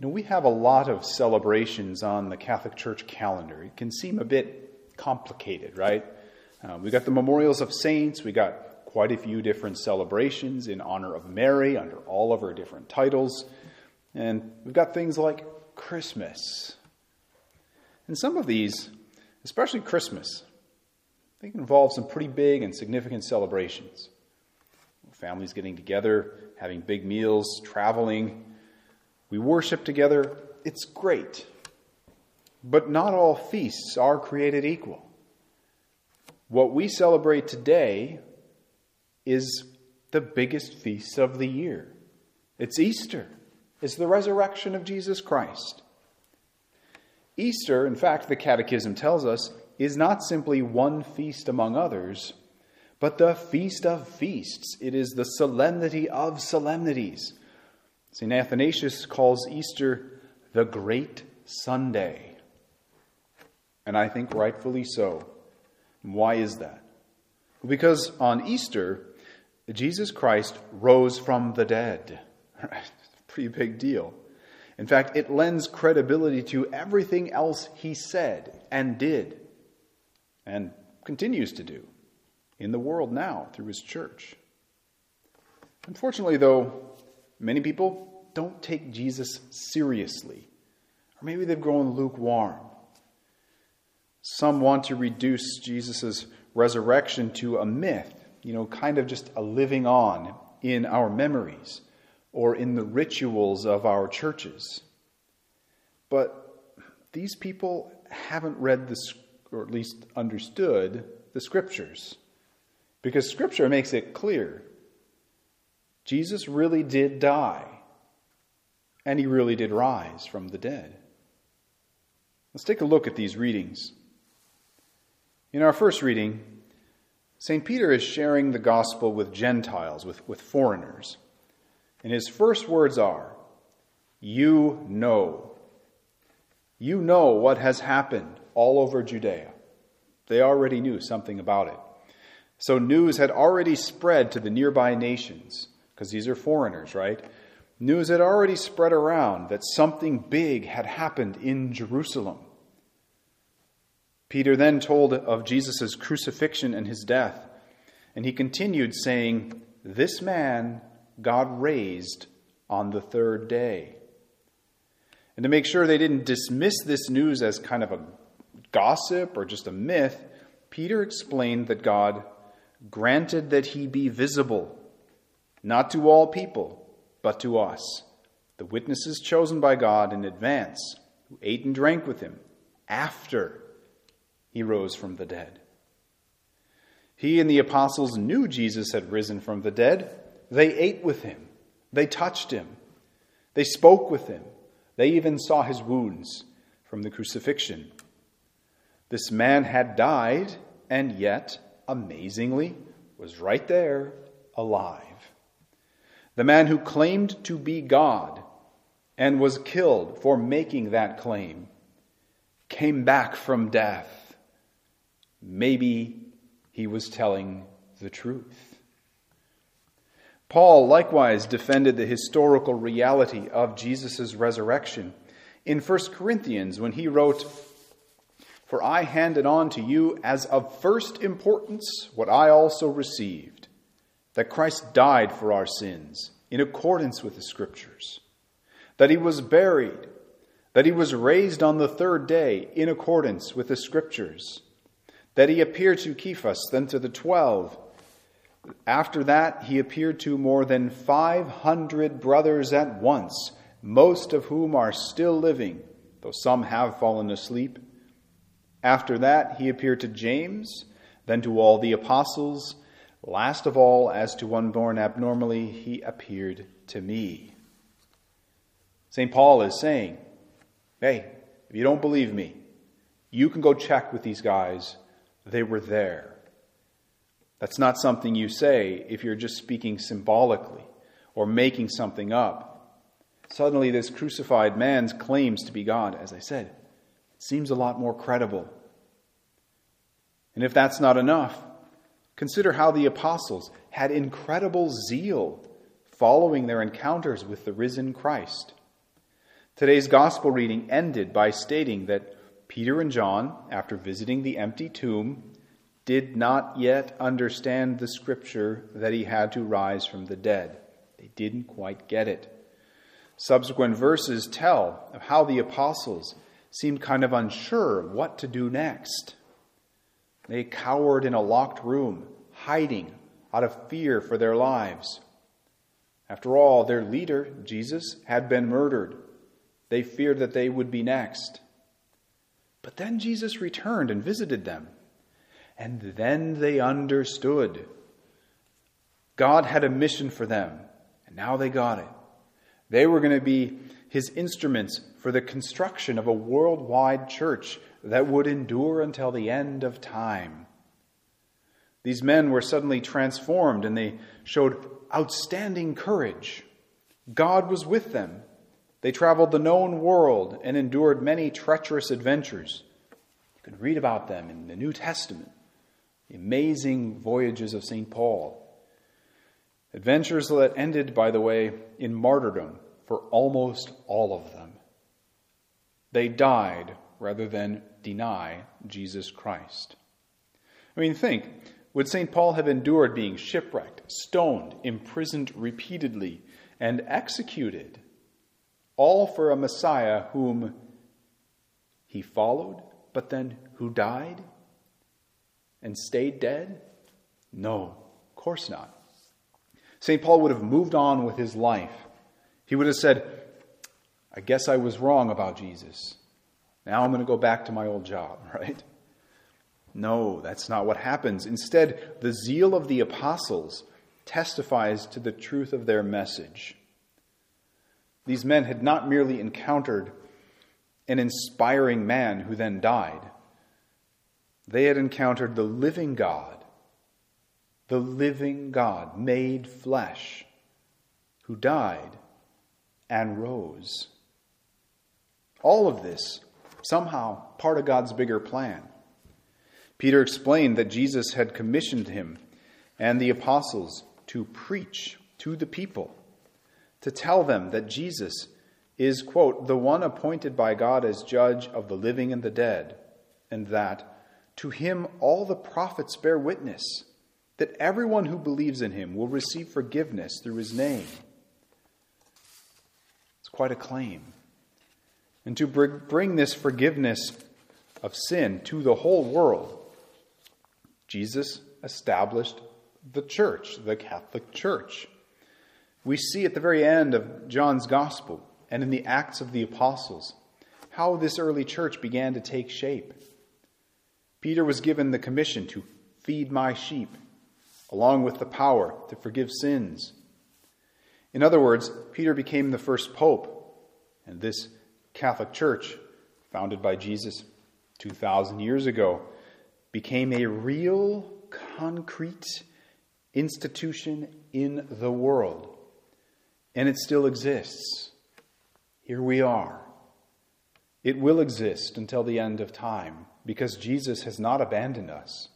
You know, we have a lot of celebrations on the Catholic Church calendar. It can seem a bit complicated, right? Uh, we got the memorials of saints, We've got quite a few different celebrations in honor of Mary under all of her different titles, and we've got things like Christmas. And some of these, especially Christmas, think involve some pretty big and significant celebrations. Families getting together, having big meals, traveling, we worship together, it's great. But not all feasts are created equal. What we celebrate today is the biggest feast of the year. It's Easter, it's the resurrection of Jesus Christ. Easter, in fact, the Catechism tells us, is not simply one feast among others, but the feast of feasts. It is the solemnity of solemnities. St. Athanasius calls Easter the Great Sunday. And I think rightfully so. Why is that? Because on Easter, Jesus Christ rose from the dead. Pretty big deal. In fact, it lends credibility to everything else he said and did and continues to do in the world now through his church. Unfortunately, though, Many people don't take Jesus seriously, or maybe they've grown lukewarm. Some want to reduce Jesus' resurrection to a myth, you know, kind of just a living on in our memories or in the rituals of our churches. But these people haven't read the, or at least understood the scriptures. Because scripture makes it clear Jesus really did die, and he really did rise from the dead. Let's take a look at these readings. In our first reading, St. Peter is sharing the gospel with Gentiles, with, with foreigners. And his first words are, You know. You know what has happened all over Judea. They already knew something about it. So news had already spread to the nearby nations because these are foreigners, right? News had already spread around that something big had happened in Jerusalem. Peter then told of Jesus' crucifixion and his death, and he continued saying, This man God raised on the third day. And to make sure they didn't dismiss this news as kind of a gossip or just a myth, Peter explained that God granted that he be visible not to all people, but to us, the witnesses chosen by God in advance, who ate and drank with him after he rose from the dead. He and the apostles knew Jesus had risen from the dead. They ate with him, they touched him, they spoke with him, they even saw his wounds from the crucifixion. This man had died, and yet, amazingly, was right there, alive the man who claimed to be God and was killed for making that claim, came back from death. Maybe he was telling the truth. Paul likewise defended the historical reality of Jesus' resurrection in 1 Corinthians when he wrote, For I handed on to you as of first importance what I also received that Christ died for our sins in accordance with the Scriptures, that he was buried, that he was raised on the third day in accordance with the Scriptures, that he appeared to Cephas, then to the twelve. After that, he appeared to more than 500 brothers at once, most of whom are still living, though some have fallen asleep. After that, he appeared to James, then to all the apostles. Last of all, as to one born abnormally, he appeared to me. St. Paul is saying, hey, if you don't believe me, you can go check with these guys. They were there. That's not something you say if you're just speaking symbolically or making something up. Suddenly, this crucified man's claims to be God, as I said, seems a lot more credible. And if that's not enough, Consider how the apostles had incredible zeal following their encounters with the risen Christ. Today's gospel reading ended by stating that Peter and John, after visiting the empty tomb, did not yet understand the scripture that he had to rise from the dead. They didn't quite get it. Subsequent verses tell of how the apostles seemed kind of unsure what to do next. They cowered in a locked room, hiding out of fear for their lives. After all, their leader, Jesus, had been murdered. They feared that they would be next. But then Jesus returned and visited them. And then they understood. God had a mission for them, and now they got it. They were going to be his instruments for the construction of a worldwide church that would endure until the end of time. These men were suddenly transformed and they showed outstanding courage. God was with them. They traveled the known world and endured many treacherous adventures. You can read about them in the New Testament, the amazing voyages of St. Paul. Adventures that ended, by the way, in martyrdom for almost all of them. They died rather than deny Jesus Christ. I mean, think would St. Paul have endured being shipwrecked, stoned, imprisoned repeatedly, and executed, all for a Messiah whom he followed, but then who died and stayed dead? No, of course not. St. Paul would have moved on with his life. He would have said, I guess I was wrong about Jesus. Now I'm going to go back to my old job, right? No, that's not what happens. Instead, the zeal of the apostles testifies to the truth of their message. These men had not merely encountered an inspiring man who then died, they had encountered the living God, the living God made flesh, who died and rose. All of this, somehow, part of God's bigger plan. Peter explained that Jesus had commissioned him and the apostles to preach to the people, to tell them that Jesus is, quote, the one appointed by God as judge of the living and the dead, and that to him all the prophets bear witness that everyone who believes in him will receive forgiveness through his name. Quite a claim. And to bring this forgiveness of sin to the whole world, Jesus established the church, the Catholic Church. We see at the very end of John's Gospel and in the Acts of the Apostles how this early church began to take shape. Peter was given the commission to feed my sheep, along with the power to forgive sins. In other words, Peter became the first pope, and this Catholic Church, founded by Jesus 2,000 years ago, became a real, concrete institution in the world. And it still exists. Here we are. It will exist until the end of time because Jesus has not abandoned us.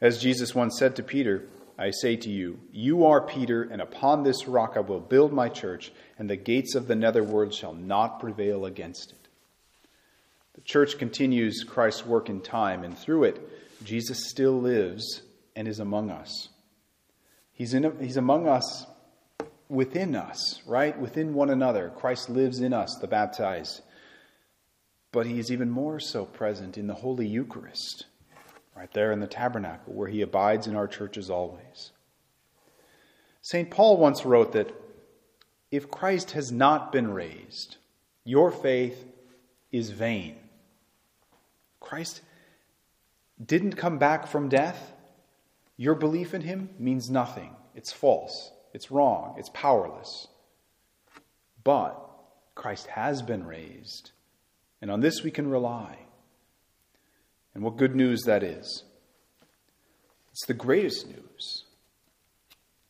As Jesus once said to Peter, I say to you, you are Peter, and upon this rock I will build my church, and the gates of the netherworld shall not prevail against it. The church continues Christ's work in time, and through it, Jesus still lives and is among us. He's, in, he's among us within us, right? Within one another. Christ lives in us, the baptized. But he is even more so present in the Holy Eucharist, right there in the tabernacle, where he abides in our churches always. St. Paul once wrote that if Christ has not been raised, your faith is vain. Christ didn't come back from death. Your belief in him means nothing. It's false. It's wrong. It's powerless. But Christ has been raised, and on this we can rely. And what good news that is! It's the greatest news.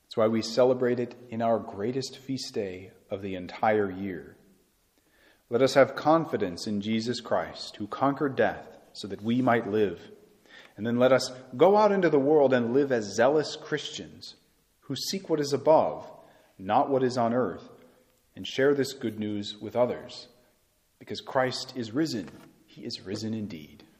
That's why we celebrate it in our greatest feast day of the entire year. Let us have confidence in Jesus Christ, who conquered death so that we might live. And then let us go out into the world and live as zealous Christians who seek what is above, not what is on earth, and share this good news with others. Because Christ is risen, he is risen indeed.